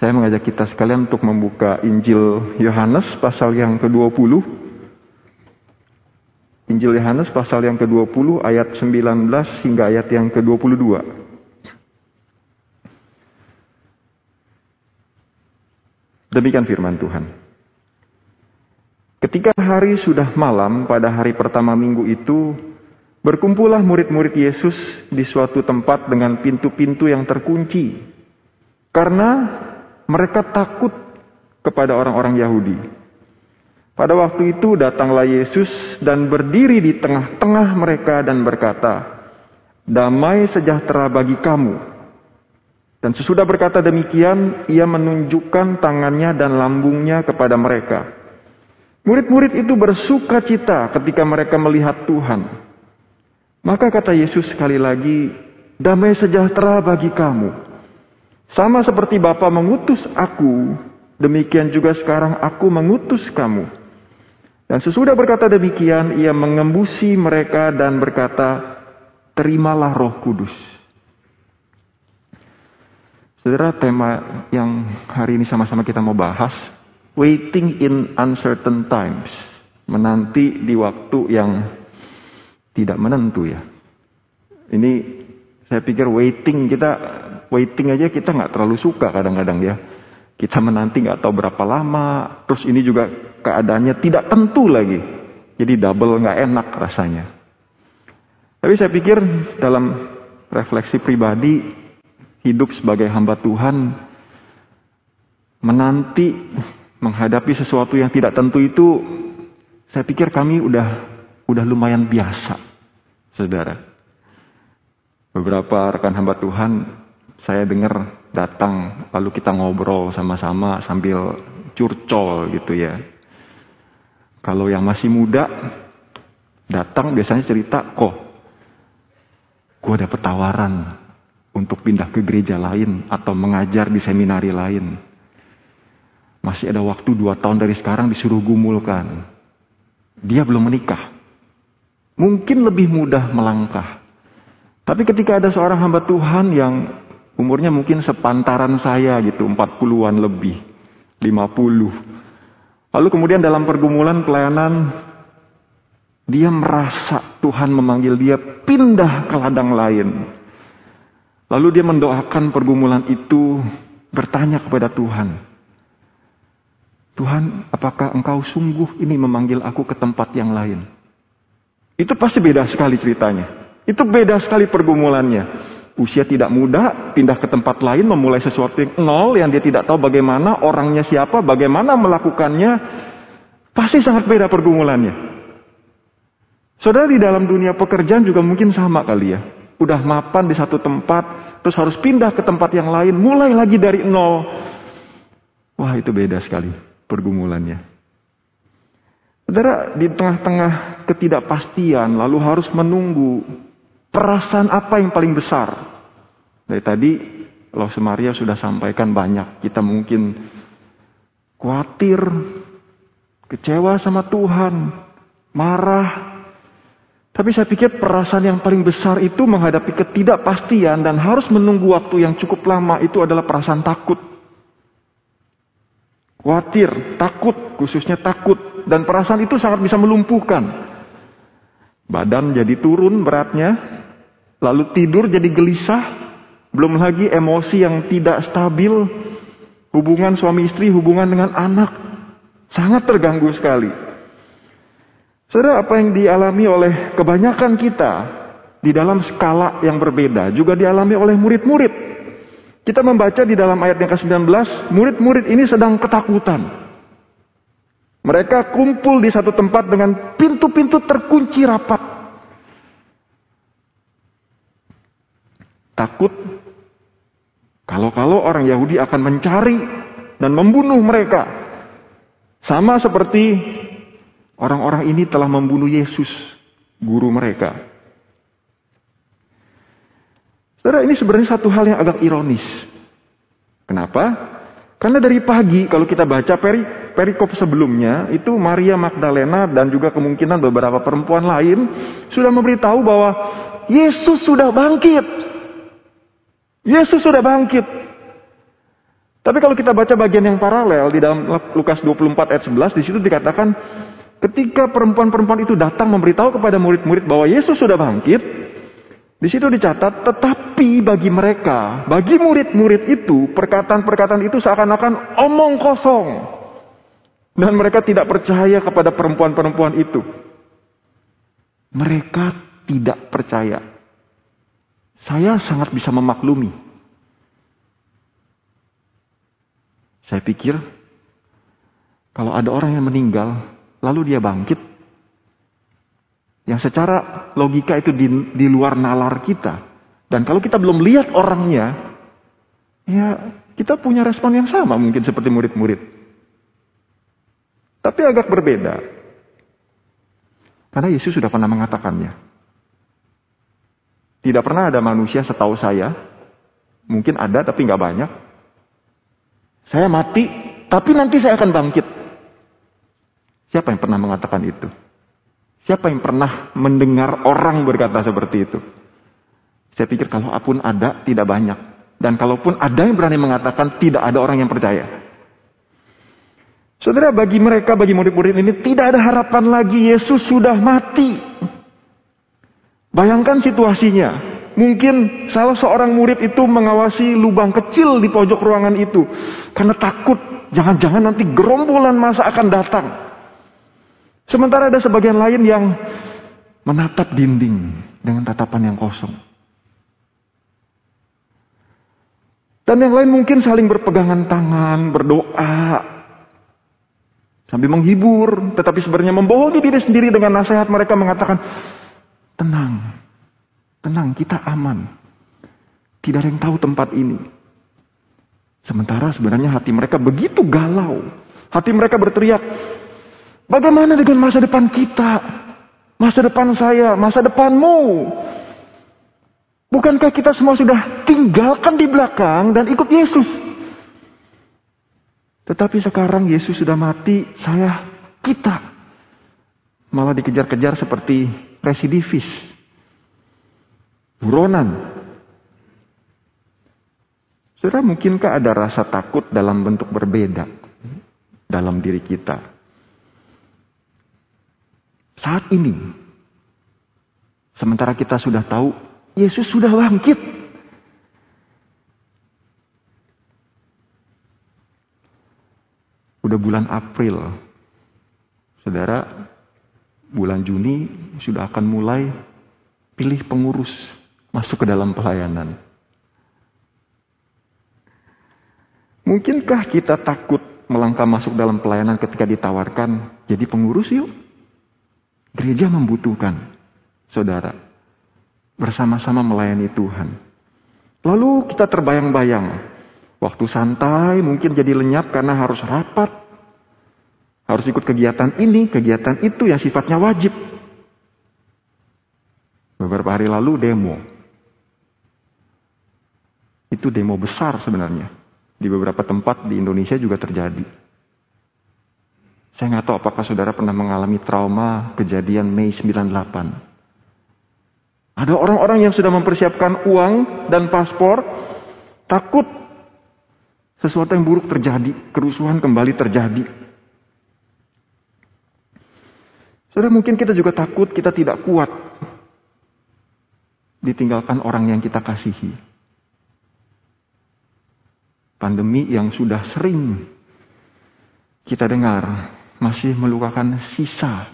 Saya mengajak kita sekalian untuk membuka Injil Yohanes pasal yang ke-20. Injil Yohanes pasal yang ke-20 ayat 19 hingga ayat yang ke-22. Demikian firman Tuhan. Ketika hari sudah malam pada hari pertama minggu itu, berkumpullah murid-murid Yesus di suatu tempat dengan pintu-pintu yang terkunci. Karena mereka takut kepada orang-orang Yahudi. Pada waktu itu datanglah Yesus dan berdiri di tengah-tengah mereka dan berkata, "Damai sejahtera bagi kamu." Dan sesudah berkata demikian, ia menunjukkan tangannya dan lambungnya kepada mereka. Murid-murid itu bersuka cita ketika mereka melihat Tuhan. Maka kata Yesus sekali lagi, "Damai sejahtera bagi kamu." Sama seperti Bapa mengutus aku, demikian juga sekarang aku mengutus kamu. Dan sesudah berkata demikian, ia mengembusi mereka dan berkata, terimalah roh kudus. Saudara, tema yang hari ini sama-sama kita mau bahas, waiting in uncertain times. Menanti di waktu yang tidak menentu ya. Ini saya pikir waiting kita waiting aja kita nggak terlalu suka kadang-kadang ya. Kita menanti nggak tahu berapa lama, terus ini juga keadaannya tidak tentu lagi. Jadi double nggak enak rasanya. Tapi saya pikir dalam refleksi pribadi, hidup sebagai hamba Tuhan, menanti menghadapi sesuatu yang tidak tentu itu, saya pikir kami udah udah lumayan biasa, saudara. Beberapa rekan hamba Tuhan saya dengar datang lalu kita ngobrol sama-sama sambil curcol gitu ya. Kalau yang masih muda datang biasanya cerita kok gue dapet tawaran untuk pindah ke gereja lain atau mengajar di seminari lain. Masih ada waktu dua tahun dari sekarang disuruh gumulkan. Dia belum menikah. Mungkin lebih mudah melangkah. Tapi ketika ada seorang hamba Tuhan yang Umurnya mungkin sepantaran saya gitu, 40-an lebih, 50. Lalu kemudian dalam pergumulan pelayanan, dia merasa Tuhan memanggil dia pindah ke ladang lain. Lalu dia mendoakan pergumulan itu, bertanya kepada Tuhan. Tuhan, apakah engkau sungguh ini memanggil aku ke tempat yang lain? Itu pasti beda sekali ceritanya. Itu beda sekali pergumulannya usia tidak muda, pindah ke tempat lain, memulai sesuatu yang nol, yang dia tidak tahu bagaimana, orangnya siapa, bagaimana melakukannya, pasti sangat beda pergumulannya. Saudara di dalam dunia pekerjaan juga mungkin sama kali ya. Udah mapan di satu tempat, terus harus pindah ke tempat yang lain, mulai lagi dari nol. Wah itu beda sekali pergumulannya. Saudara di tengah-tengah ketidakpastian lalu harus menunggu perasaan apa yang paling besar dari tadi Los Maria sudah sampaikan banyak. Kita mungkin khawatir, kecewa sama Tuhan, marah. Tapi saya pikir perasaan yang paling besar itu menghadapi ketidakpastian dan harus menunggu waktu yang cukup lama itu adalah perasaan takut. Khawatir, takut, khususnya takut. Dan perasaan itu sangat bisa melumpuhkan. Badan jadi turun beratnya, lalu tidur jadi gelisah, belum lagi emosi yang tidak stabil, hubungan suami istri, hubungan dengan anak, sangat terganggu sekali. Saudara, apa yang dialami oleh kebanyakan kita di dalam skala yang berbeda juga dialami oleh murid-murid. Kita membaca di dalam ayat yang ke-19, murid-murid ini sedang ketakutan. Mereka kumpul di satu tempat dengan pintu-pintu terkunci rapat. Takut kalau-kalau orang Yahudi akan mencari dan membunuh mereka. Sama seperti orang-orang ini telah membunuh Yesus, guru mereka. Saudara, ini sebenarnya satu hal yang agak ironis. Kenapa? Karena dari pagi, kalau kita baca peri, perikop sebelumnya, itu Maria Magdalena dan juga kemungkinan beberapa perempuan lain sudah memberitahu bahwa Yesus sudah bangkit. Yesus sudah bangkit. Tapi kalau kita baca bagian yang paralel di dalam Lukas 24 ayat 11 di situ dikatakan ketika perempuan-perempuan itu datang memberitahu kepada murid-murid bahwa Yesus sudah bangkit, di situ dicatat tetapi bagi mereka, bagi murid-murid itu perkataan-perkataan itu seakan-akan omong kosong. Dan mereka tidak percaya kepada perempuan-perempuan itu. Mereka tidak percaya. Saya sangat bisa memaklumi Saya pikir kalau ada orang yang meninggal lalu dia bangkit yang secara logika itu di, di luar nalar kita dan kalau kita belum lihat orangnya ya kita punya respon yang sama mungkin seperti murid-murid. Tapi agak berbeda. Karena Yesus sudah pernah mengatakannya. Tidak pernah ada manusia setahu saya, mungkin ada tapi nggak banyak, saya mati, tapi nanti saya akan bangkit. Siapa yang pernah mengatakan itu? Siapa yang pernah mendengar orang berkata seperti itu? Saya pikir kalau pun ada, tidak banyak. Dan kalaupun ada yang berani mengatakan, tidak ada orang yang percaya. Saudara, bagi mereka, bagi murid-murid ini, tidak ada harapan lagi. Yesus sudah mati. Bayangkan situasinya. Mungkin salah seorang murid itu mengawasi lubang kecil di pojok ruangan itu. Karena takut, jangan-jangan nanti gerombolan masa akan datang. Sementara ada sebagian lain yang menatap dinding dengan tatapan yang kosong. Dan yang lain mungkin saling berpegangan tangan, berdoa, sambil menghibur, tetapi sebenarnya membohongi diri sendiri dengan nasihat mereka mengatakan, tenang, Tenang, kita aman. Tidak ada yang tahu tempat ini. Sementara sebenarnya hati mereka begitu galau. Hati mereka berteriak, bagaimana dengan masa depan kita? Masa depan saya, masa depanmu. Bukankah kita semua sudah tinggalkan di belakang dan ikut Yesus? Tetapi sekarang Yesus sudah mati, saya, kita malah dikejar-kejar seperti residivis buronan. Saudara, mungkinkah ada rasa takut dalam bentuk berbeda dalam diri kita? Saat ini, sementara kita sudah tahu Yesus sudah bangkit. Udah bulan April, saudara, bulan Juni sudah akan mulai pilih pengurus masuk ke dalam pelayanan. Mungkinkah kita takut melangkah masuk dalam pelayanan ketika ditawarkan jadi pengurus yuk? Gereja membutuhkan saudara bersama-sama melayani Tuhan. Lalu kita terbayang-bayang, waktu santai mungkin jadi lenyap karena harus rapat, harus ikut kegiatan ini, kegiatan itu yang sifatnya wajib. Beberapa hari lalu demo, itu demo besar sebenarnya. Di beberapa tempat di Indonesia juga terjadi. Saya nggak tahu apakah saudara pernah mengalami trauma kejadian Mei 98. Ada orang-orang yang sudah mempersiapkan uang dan paspor, takut sesuatu yang buruk terjadi, kerusuhan kembali terjadi. Saudara mungkin kita juga takut kita tidak kuat ditinggalkan orang yang kita kasihi. Pandemi yang sudah sering kita dengar masih melukakan sisa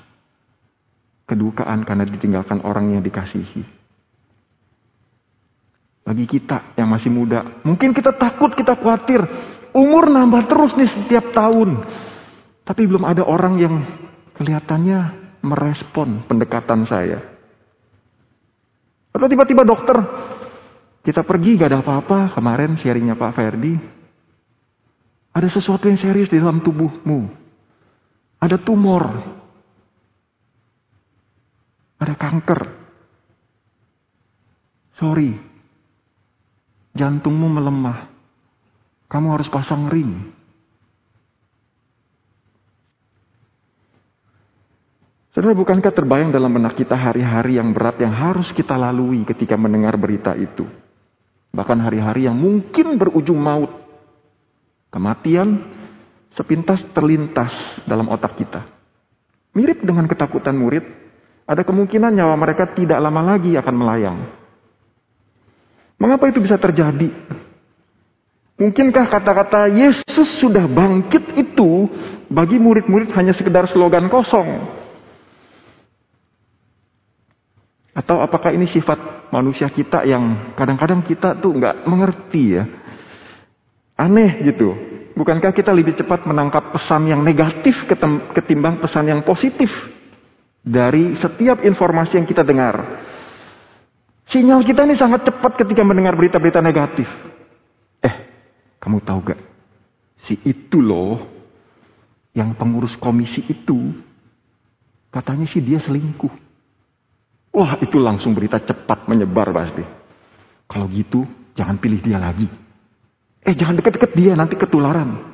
kedukaan karena ditinggalkan orang yang dikasihi. Bagi kita yang masih muda, mungkin kita takut, kita khawatir. Umur nambah terus nih setiap tahun. Tapi belum ada orang yang kelihatannya merespon pendekatan saya. Atau tiba-tiba dokter, kita pergi gak ada apa-apa. Kemarin sharingnya Pak Ferdi, ada sesuatu yang serius di dalam tubuhmu. Ada tumor. Ada kanker. Sorry. Jantungmu melemah. Kamu harus pasang ring. Saudara, bukankah terbayang dalam benak kita hari-hari yang berat yang harus kita lalui ketika mendengar berita itu? Bahkan hari-hari yang mungkin berujung maut. Kematian sepintas terlintas dalam otak kita. Mirip dengan ketakutan murid, ada kemungkinan nyawa mereka tidak lama lagi akan melayang. Mengapa itu bisa terjadi? Mungkinkah kata-kata Yesus sudah bangkit itu bagi murid-murid hanya sekedar slogan kosong? Atau apakah ini sifat manusia kita yang kadang-kadang kita tuh nggak mengerti ya? Aneh gitu. Bukankah kita lebih cepat menangkap pesan yang negatif ketimbang pesan yang positif dari setiap informasi yang kita dengar? Sinyal kita ini sangat cepat ketika mendengar berita-berita negatif. Kamu tahu gak? Si itu loh, yang pengurus komisi itu, katanya sih dia selingkuh. Wah itu langsung berita cepat menyebar pasti. Kalau gitu, jangan pilih dia lagi. Eh jangan deket-deket dia, nanti ketularan.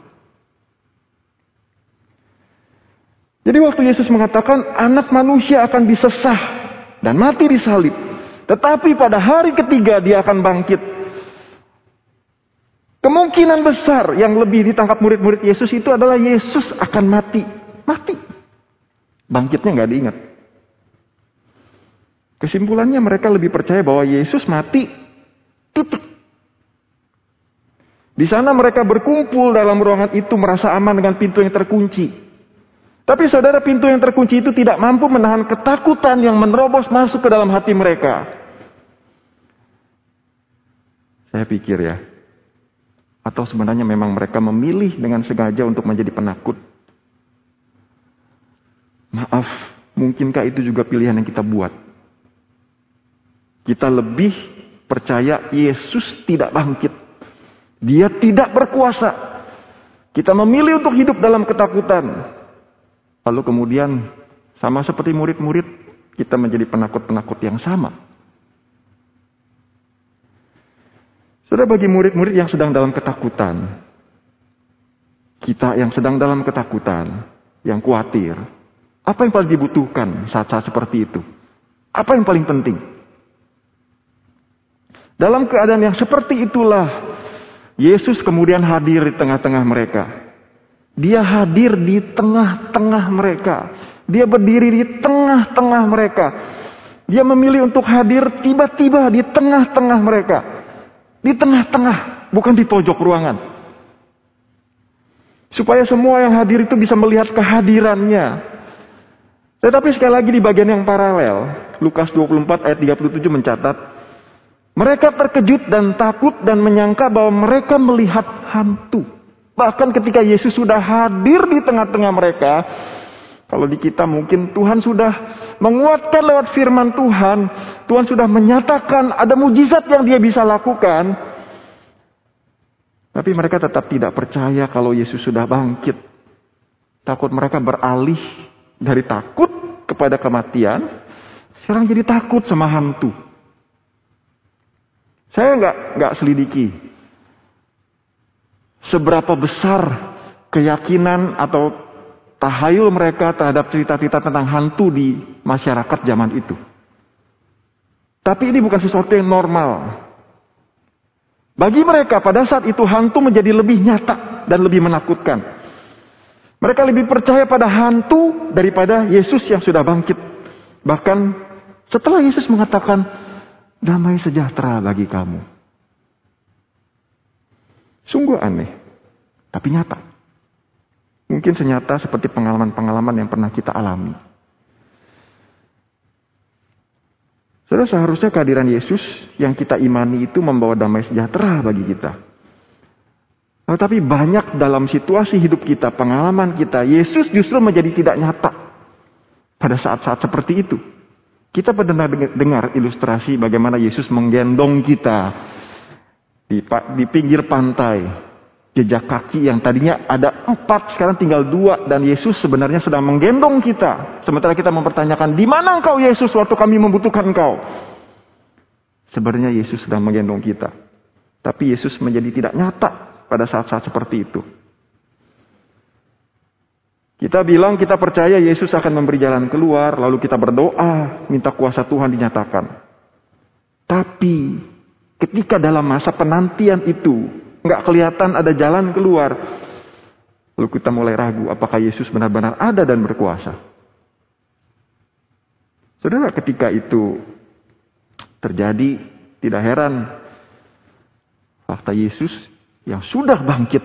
Jadi waktu Yesus mengatakan anak manusia akan disesah dan mati di salib. Tetapi pada hari ketiga dia akan bangkit. Kemungkinan besar yang lebih ditangkap murid-murid Yesus itu adalah Yesus akan mati. Mati. Bangkitnya nggak diingat. Kesimpulannya mereka lebih percaya bahwa Yesus mati. Titik. Di sana mereka berkumpul dalam ruangan itu merasa aman dengan pintu yang terkunci. Tapi saudara pintu yang terkunci itu tidak mampu menahan ketakutan yang menerobos masuk ke dalam hati mereka. Saya pikir ya, atau sebenarnya memang mereka memilih dengan sengaja untuk menjadi penakut? Maaf, mungkinkah itu juga pilihan yang kita buat? Kita lebih percaya Yesus tidak bangkit. Dia tidak berkuasa. Kita memilih untuk hidup dalam ketakutan. Lalu kemudian sama seperti murid-murid, kita menjadi penakut-penakut yang sama. Sudah bagi murid-murid yang sedang dalam ketakutan, kita yang sedang dalam ketakutan, yang khawatir, apa yang paling dibutuhkan saat-saat seperti itu? Apa yang paling penting? Dalam keadaan yang seperti itulah, Yesus kemudian hadir di tengah-tengah mereka. Dia hadir di tengah-tengah mereka. Dia berdiri di tengah-tengah mereka. Dia memilih untuk hadir tiba-tiba di tengah-tengah mereka. Di tengah-tengah, bukan di pojok ruangan. Supaya semua yang hadir itu bisa melihat kehadirannya. Tetapi sekali lagi di bagian yang paralel, Lukas 24 ayat 37 mencatat, mereka terkejut dan takut dan menyangka bahwa mereka melihat hantu. Bahkan ketika Yesus sudah hadir di tengah-tengah mereka, kalau di kita mungkin Tuhan sudah menguatkan lewat firman Tuhan, Tuhan sudah menyatakan ada mujizat yang dia bisa lakukan. Tapi mereka tetap tidak percaya kalau Yesus sudah bangkit. Takut mereka beralih dari takut kepada kematian, sekarang jadi takut sama hantu. Saya nggak nggak selidiki seberapa besar keyakinan atau tahayul mereka terhadap cerita-cerita tentang hantu di masyarakat zaman itu. Tapi ini bukan sesuatu yang normal. Bagi mereka pada saat itu hantu menjadi lebih nyata dan lebih menakutkan. Mereka lebih percaya pada hantu daripada Yesus yang sudah bangkit. Bahkan setelah Yesus mengatakan damai sejahtera bagi kamu. Sungguh aneh, tapi nyata. Mungkin senyata seperti pengalaman-pengalaman yang pernah kita alami. Saudara, seharusnya kehadiran Yesus yang kita imani itu membawa damai sejahtera bagi kita. Tetapi banyak dalam situasi hidup kita, pengalaman kita, Yesus justru menjadi tidak nyata pada saat-saat seperti itu. Kita pernah dengar ilustrasi bagaimana Yesus menggendong kita di, di pinggir pantai, jejak kaki yang tadinya ada empat sekarang tinggal dua dan Yesus sebenarnya sedang menggendong kita. Sementara kita mempertanyakan di mana engkau Yesus waktu kami membutuhkan engkau? Sebenarnya Yesus sedang menggendong kita. Tapi Yesus menjadi tidak nyata pada saat-saat seperti itu kita bilang kita percaya Yesus akan memberi jalan keluar lalu kita berdoa minta kuasa Tuhan dinyatakan tapi ketika dalam masa penantian itu nggak kelihatan ada jalan keluar. Lalu kita mulai ragu apakah Yesus benar-benar ada dan berkuasa. Saudara ketika itu terjadi, tidak heran fakta Yesus yang sudah bangkit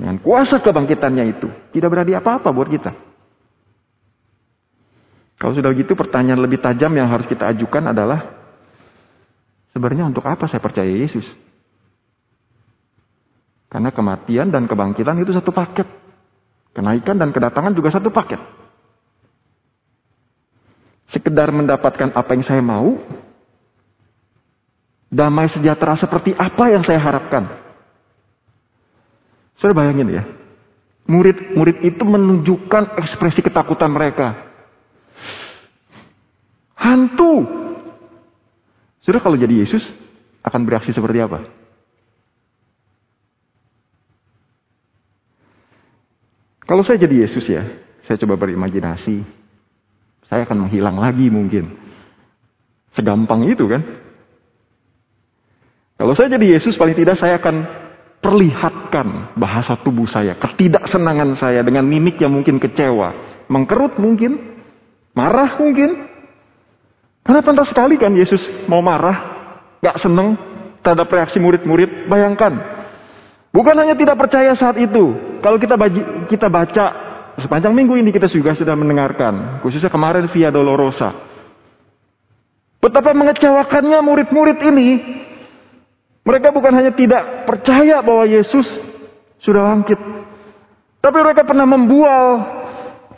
dengan kuasa kebangkitannya itu tidak berarti apa-apa buat kita. Kalau sudah begitu pertanyaan lebih tajam yang harus kita ajukan adalah sebenarnya untuk apa saya percaya Yesus? Karena kematian dan kebangkitan itu satu paket. Kenaikan dan kedatangan juga satu paket. Sekedar mendapatkan apa yang saya mau, damai sejahtera seperti apa yang saya harapkan. Saya bayangin ya, murid-murid itu menunjukkan ekspresi ketakutan mereka. Hantu. Sudah kalau jadi Yesus akan bereaksi seperti apa? Kalau saya jadi Yesus ya, saya coba berimajinasi. Saya akan menghilang lagi mungkin. Segampang itu kan. Kalau saya jadi Yesus paling tidak saya akan perlihatkan bahasa tubuh saya, ketidaksenangan saya dengan mimik yang mungkin kecewa, mengkerut mungkin, marah mungkin. Karena pantas sekali kan Yesus mau marah, gak seneng terhadap reaksi murid-murid. Bayangkan, Bukan hanya tidak percaya saat itu. Kalau kita baca, kita baca sepanjang minggu ini kita juga sudah mendengarkan. Khususnya kemarin via Dolorosa. Betapa mengecewakannya murid-murid ini. Mereka bukan hanya tidak percaya bahwa Yesus sudah bangkit. Tapi mereka pernah membual.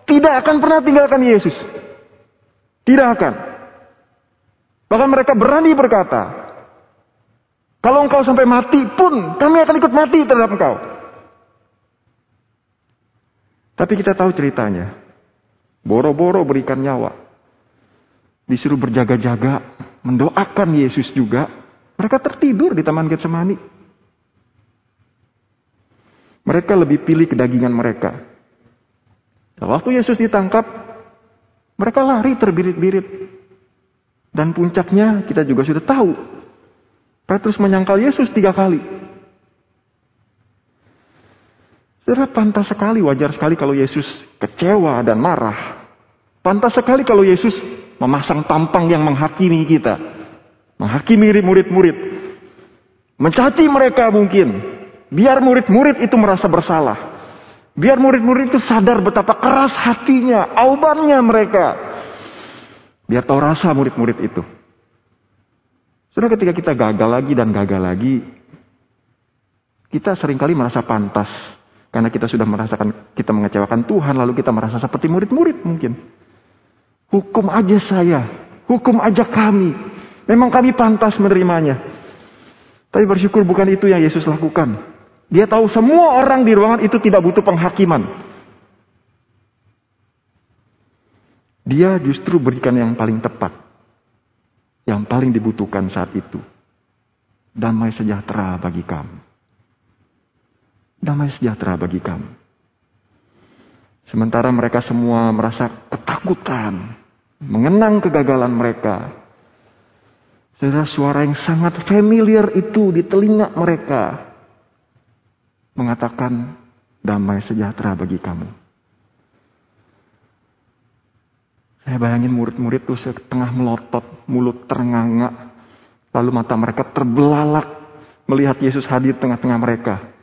Tidak akan pernah tinggalkan Yesus. Tidak akan. Bahkan mereka berani berkata, kalau engkau sampai mati pun, kami akan ikut mati terhadap engkau. Tapi kita tahu ceritanya. Boro-boro berikan nyawa. Disuruh berjaga-jaga, mendoakan Yesus juga. Mereka tertidur di Taman Getsemani. Mereka lebih pilih kedagingan mereka. Dan waktu Yesus ditangkap, mereka lari terbirit-birit. Dan puncaknya kita juga sudah tahu Petrus menyangkal Yesus tiga kali. Saudara, pantas sekali, wajar sekali kalau Yesus kecewa dan marah. Pantas sekali kalau Yesus memasang tampang yang menghakimi kita. Menghakimi murid-murid. Mencaci mereka mungkin. Biar murid-murid itu merasa bersalah. Biar murid-murid itu sadar betapa keras hatinya, aubannya mereka. Biar tahu rasa murid-murid itu. Sudah ketika kita gagal lagi dan gagal lagi, kita sering kali merasa pantas. Karena kita sudah merasakan kita mengecewakan Tuhan, lalu kita merasa seperti murid-murid mungkin. Hukum aja saya, hukum aja kami. Memang kami pantas menerimanya. Tapi bersyukur bukan itu yang Yesus lakukan. Dia tahu semua orang di ruangan itu tidak butuh penghakiman. Dia justru berikan yang paling tepat yang paling dibutuhkan saat itu. Damai sejahtera bagi kamu. Damai sejahtera bagi kamu. Sementara mereka semua merasa ketakutan, mengenang kegagalan mereka. Saudara suara yang sangat familiar itu di telinga mereka mengatakan damai sejahtera bagi kamu. Saya bayangin murid-murid itu setengah melotot, mulut ternganga. Lalu mata mereka terbelalak melihat Yesus hadir tengah-tengah mereka.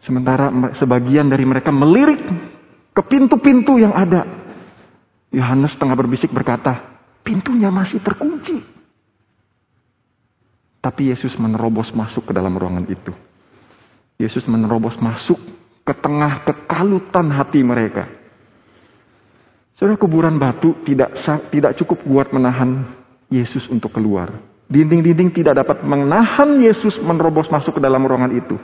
Sementara sebagian dari mereka melirik ke pintu-pintu yang ada. Yohanes tengah berbisik berkata, pintunya masih terkunci. Tapi Yesus menerobos masuk ke dalam ruangan itu. Yesus menerobos masuk ke tengah kekalutan hati mereka. Saudara kuburan batu tidak tidak cukup buat menahan Yesus untuk keluar. Dinding-dinding tidak dapat menahan Yesus menerobos masuk ke dalam ruangan itu.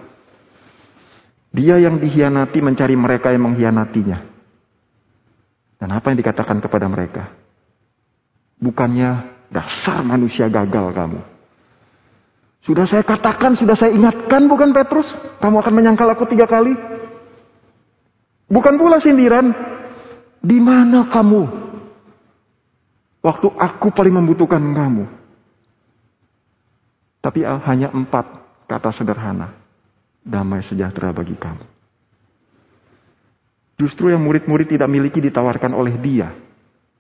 Dia yang dihianati mencari mereka yang menghianatinya. Dan apa yang dikatakan kepada mereka? Bukannya dasar manusia gagal kamu. Sudah saya katakan, sudah saya ingatkan bukan Petrus? Kamu akan menyangkal aku tiga kali? Bukan pula sindiran, di mana kamu? Waktu aku paling membutuhkan kamu. Tapi hanya empat kata sederhana. damai sejahtera bagi kamu. Justru yang murid-murid tidak miliki ditawarkan oleh dia.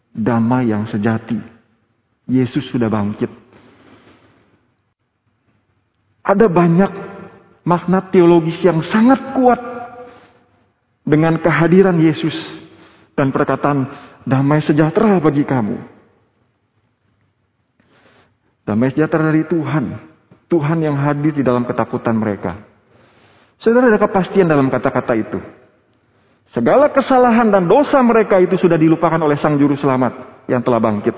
Damai yang sejati. Yesus sudah bangkit. Ada banyak makna teologis yang sangat kuat dengan kehadiran Yesus dan perkataan damai sejahtera bagi kamu. Damai sejahtera dari Tuhan. Tuhan yang hadir di dalam ketakutan mereka. Saudara ada kepastian dalam kata-kata itu. Segala kesalahan dan dosa mereka itu sudah dilupakan oleh Sang Juru Selamat yang telah bangkit.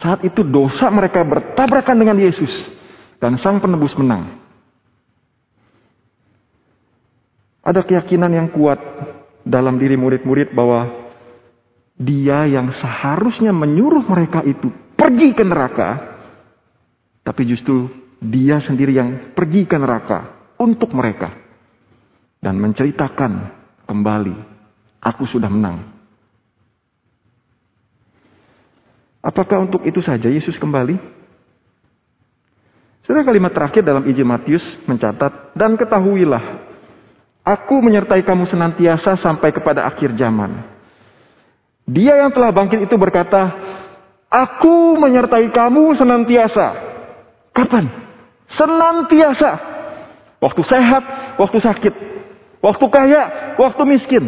Saat itu dosa mereka bertabrakan dengan Yesus dan Sang Penebus menang. Ada keyakinan yang kuat dalam diri murid-murid bahwa dia yang seharusnya menyuruh mereka itu pergi ke neraka, tapi justru dia sendiri yang pergi ke neraka untuk mereka dan menceritakan kembali, aku sudah menang. Apakah untuk itu saja Yesus kembali? Sudah kalimat terakhir dalam Injil Matius mencatat, dan ketahuilah, aku menyertai kamu senantiasa sampai kepada akhir zaman. Dia yang telah bangkit itu berkata, aku menyertai kamu senantiasa. Kapan? Senantiasa. Waktu sehat, waktu sakit, Waktu kaya, waktu miskin.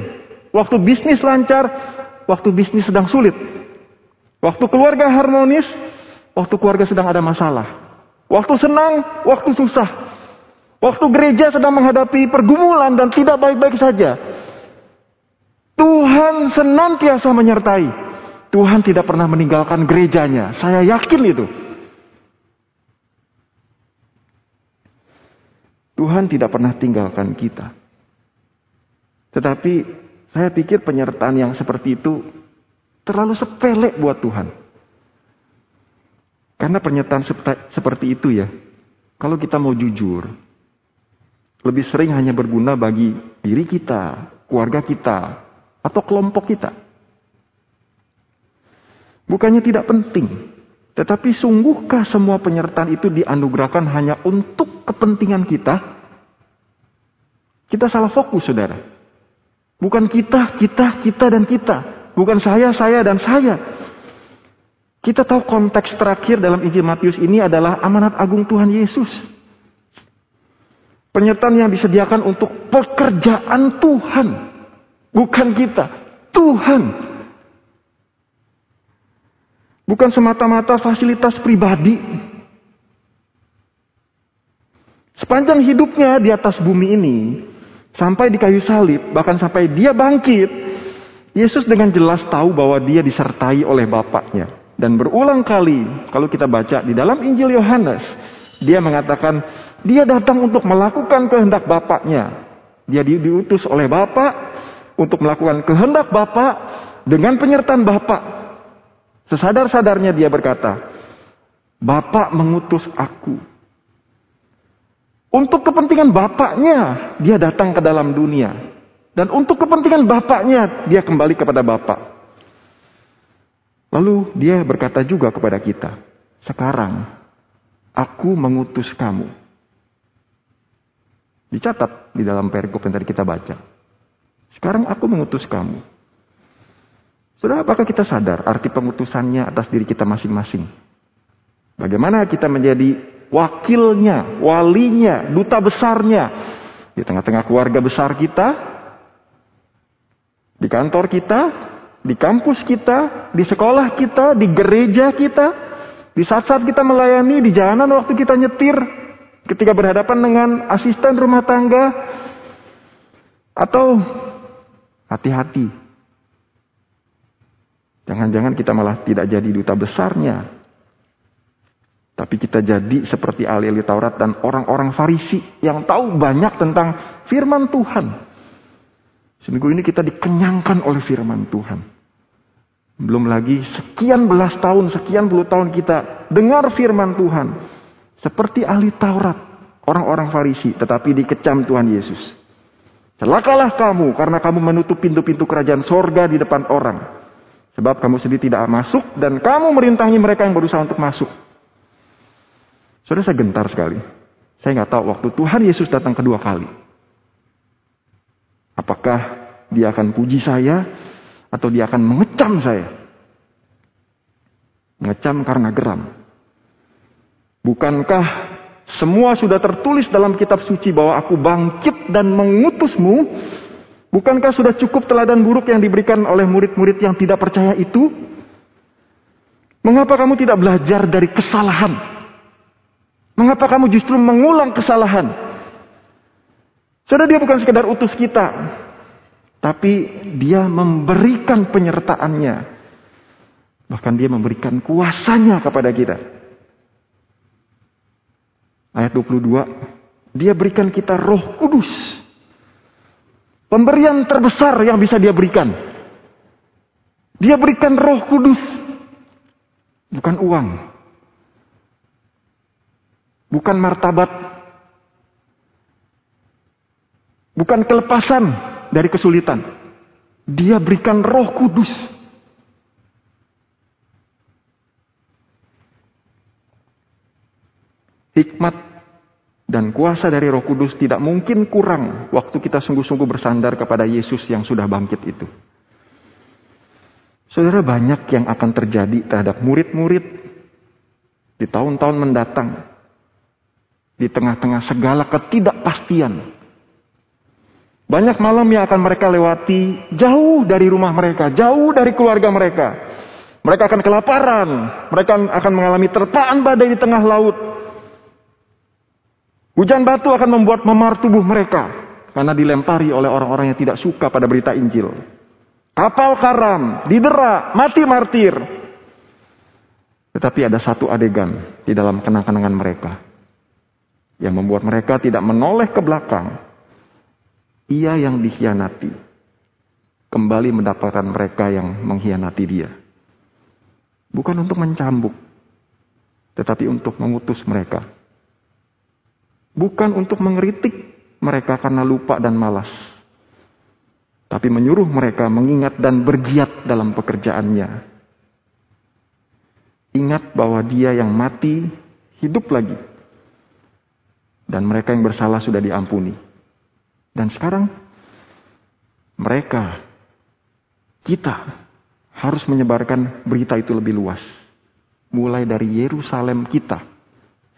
Waktu bisnis lancar, waktu bisnis sedang sulit. Waktu keluarga harmonis, waktu keluarga sedang ada masalah. Waktu senang, waktu susah. Waktu gereja sedang menghadapi pergumulan dan tidak baik-baik saja. Tuhan senantiasa menyertai. Tuhan tidak pernah meninggalkan gerejanya. Saya yakin itu. Tuhan tidak pernah tinggalkan kita. Tetapi saya pikir penyertaan yang seperti itu terlalu sepele buat Tuhan. Karena pernyataan seperti itu ya, kalau kita mau jujur, lebih sering hanya berguna bagi diri kita, keluarga kita, atau kelompok kita. Bukannya tidak penting, tetapi sungguhkah semua penyertaan itu dianugerahkan hanya untuk kepentingan kita? Kita salah fokus, saudara. Bukan kita, kita, kita, dan kita. Bukan saya, saya, dan saya. Kita tahu konteks terakhir dalam Injil Matius ini adalah amanat agung Tuhan Yesus. Penyertaan yang disediakan untuk pekerjaan Tuhan. Bukan kita. Tuhan. Bukan semata-mata fasilitas pribadi. Sepanjang hidupnya di atas bumi ini, Sampai di kayu salib, bahkan sampai dia bangkit, Yesus dengan jelas tahu bahwa dia disertai oleh Bapaknya. Dan berulang kali, kalau kita baca di dalam Injil Yohanes, dia mengatakan, dia datang untuk melakukan kehendak Bapaknya. Dia diutus oleh Bapak untuk melakukan kehendak Bapak dengan penyertaan Bapak. Sesadar-sadarnya dia berkata, Bapak mengutus aku untuk kepentingan bapaknya, dia datang ke dalam dunia. Dan untuk kepentingan bapaknya, dia kembali kepada bapak. Lalu dia berkata juga kepada kita, sekarang aku mengutus kamu. Dicatat di dalam perikop yang tadi kita baca. Sekarang aku mengutus kamu. Sudah apakah kita sadar arti pengutusannya atas diri kita masing-masing? Bagaimana kita menjadi wakilnya, walinya, duta besarnya di tengah-tengah keluarga besar kita, di kantor kita, di kampus kita, di sekolah kita, di gereja kita, di saat-saat kita melayani, di jalanan waktu kita nyetir, ketika berhadapan dengan asisten rumah tangga, atau hati-hati. Jangan-jangan kita malah tidak jadi duta besarnya, tapi kita jadi seperti ahli-ahli Taurat dan orang-orang Farisi yang tahu banyak tentang firman Tuhan. Seminggu ini kita dikenyangkan oleh firman Tuhan. Belum lagi sekian belas tahun, sekian puluh tahun kita dengar firman Tuhan. Seperti ahli Taurat, orang-orang Farisi, tetapi dikecam Tuhan Yesus. Celakalah kamu karena kamu menutup pintu-pintu kerajaan sorga di depan orang. Sebab kamu sendiri tidak masuk dan kamu merintangi mereka yang berusaha untuk masuk. Saudara saya gentar sekali. Saya nggak tahu waktu Tuhan Yesus datang kedua kali. Apakah dia akan puji saya atau dia akan mengecam saya? Mengecam karena geram. Bukankah semua sudah tertulis dalam kitab suci bahwa aku bangkit dan mengutusmu? Bukankah sudah cukup teladan buruk yang diberikan oleh murid-murid yang tidak percaya itu? Mengapa kamu tidak belajar dari kesalahan Mengapa kamu justru mengulang kesalahan? Saudara dia bukan sekedar utus kita. Tapi dia memberikan penyertaannya. Bahkan dia memberikan kuasanya kepada kita. Ayat 22. Dia berikan kita roh kudus. Pemberian terbesar yang bisa dia berikan. Dia berikan roh kudus. Bukan uang bukan martabat, bukan kelepasan dari kesulitan. Dia berikan Roh Kudus. Hikmat dan kuasa dari Roh Kudus tidak mungkin kurang waktu kita sungguh-sungguh bersandar kepada Yesus yang sudah bangkit itu. Saudara, banyak yang akan terjadi terhadap murid-murid di tahun-tahun mendatang di tengah-tengah segala ketidakpastian. Banyak malam yang akan mereka lewati jauh dari rumah mereka, jauh dari keluarga mereka. Mereka akan kelaparan, mereka akan mengalami terpaan badai di tengah laut. Hujan batu akan membuat memar tubuh mereka karena dilempari oleh orang-orang yang tidak suka pada berita Injil. Kapal karam, didera, mati martir. Tetapi ada satu adegan di dalam kenang-kenangan mereka yang membuat mereka tidak menoleh ke belakang. Ia yang dikhianati kembali mendapatkan mereka yang mengkhianati dia. Bukan untuk mencambuk, tetapi untuk mengutus mereka. Bukan untuk mengeritik mereka karena lupa dan malas, tapi menyuruh mereka mengingat dan bergiat dalam pekerjaannya. Ingat bahwa Dia yang mati hidup lagi dan mereka yang bersalah sudah diampuni. Dan sekarang mereka, kita harus menyebarkan berita itu lebih luas. Mulai dari Yerusalem kita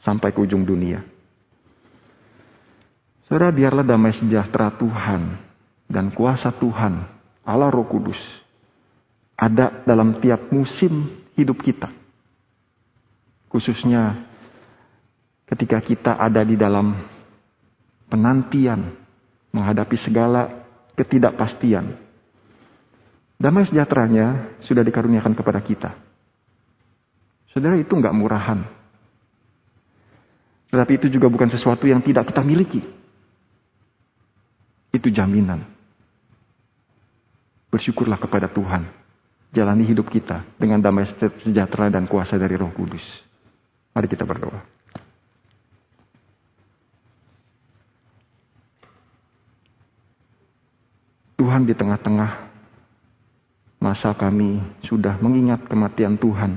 sampai ke ujung dunia. Saudara, biarlah damai sejahtera Tuhan dan kuasa Tuhan, Allah Roh Kudus, ada dalam tiap musim hidup kita. Khususnya ketika kita ada di dalam penantian menghadapi segala ketidakpastian. Damai sejahteranya sudah dikaruniakan kepada kita. Saudara itu nggak murahan. Tetapi itu juga bukan sesuatu yang tidak kita miliki. Itu jaminan. Bersyukurlah kepada Tuhan. Jalani hidup kita dengan damai sejahtera dan kuasa dari roh kudus. Mari kita berdoa. Tuhan di tengah-tengah masa kami sudah mengingat kematian Tuhan.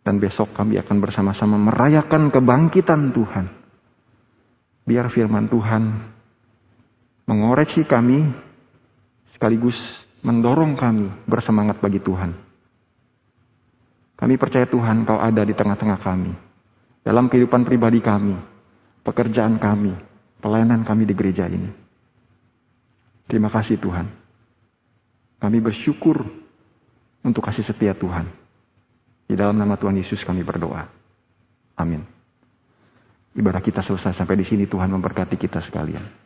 Dan besok kami akan bersama-sama merayakan kebangkitan Tuhan. Biar firman Tuhan mengoreksi kami sekaligus mendorong kami bersemangat bagi Tuhan. Kami percaya Tuhan kau ada di tengah-tengah kami. Dalam kehidupan pribadi kami, pekerjaan kami, pelayanan kami di gereja ini. Terima kasih Tuhan. Kami bersyukur untuk kasih setia Tuhan. Di dalam nama Tuhan Yesus kami berdoa. Amin. Ibadah kita selesai sampai di sini Tuhan memberkati kita sekalian.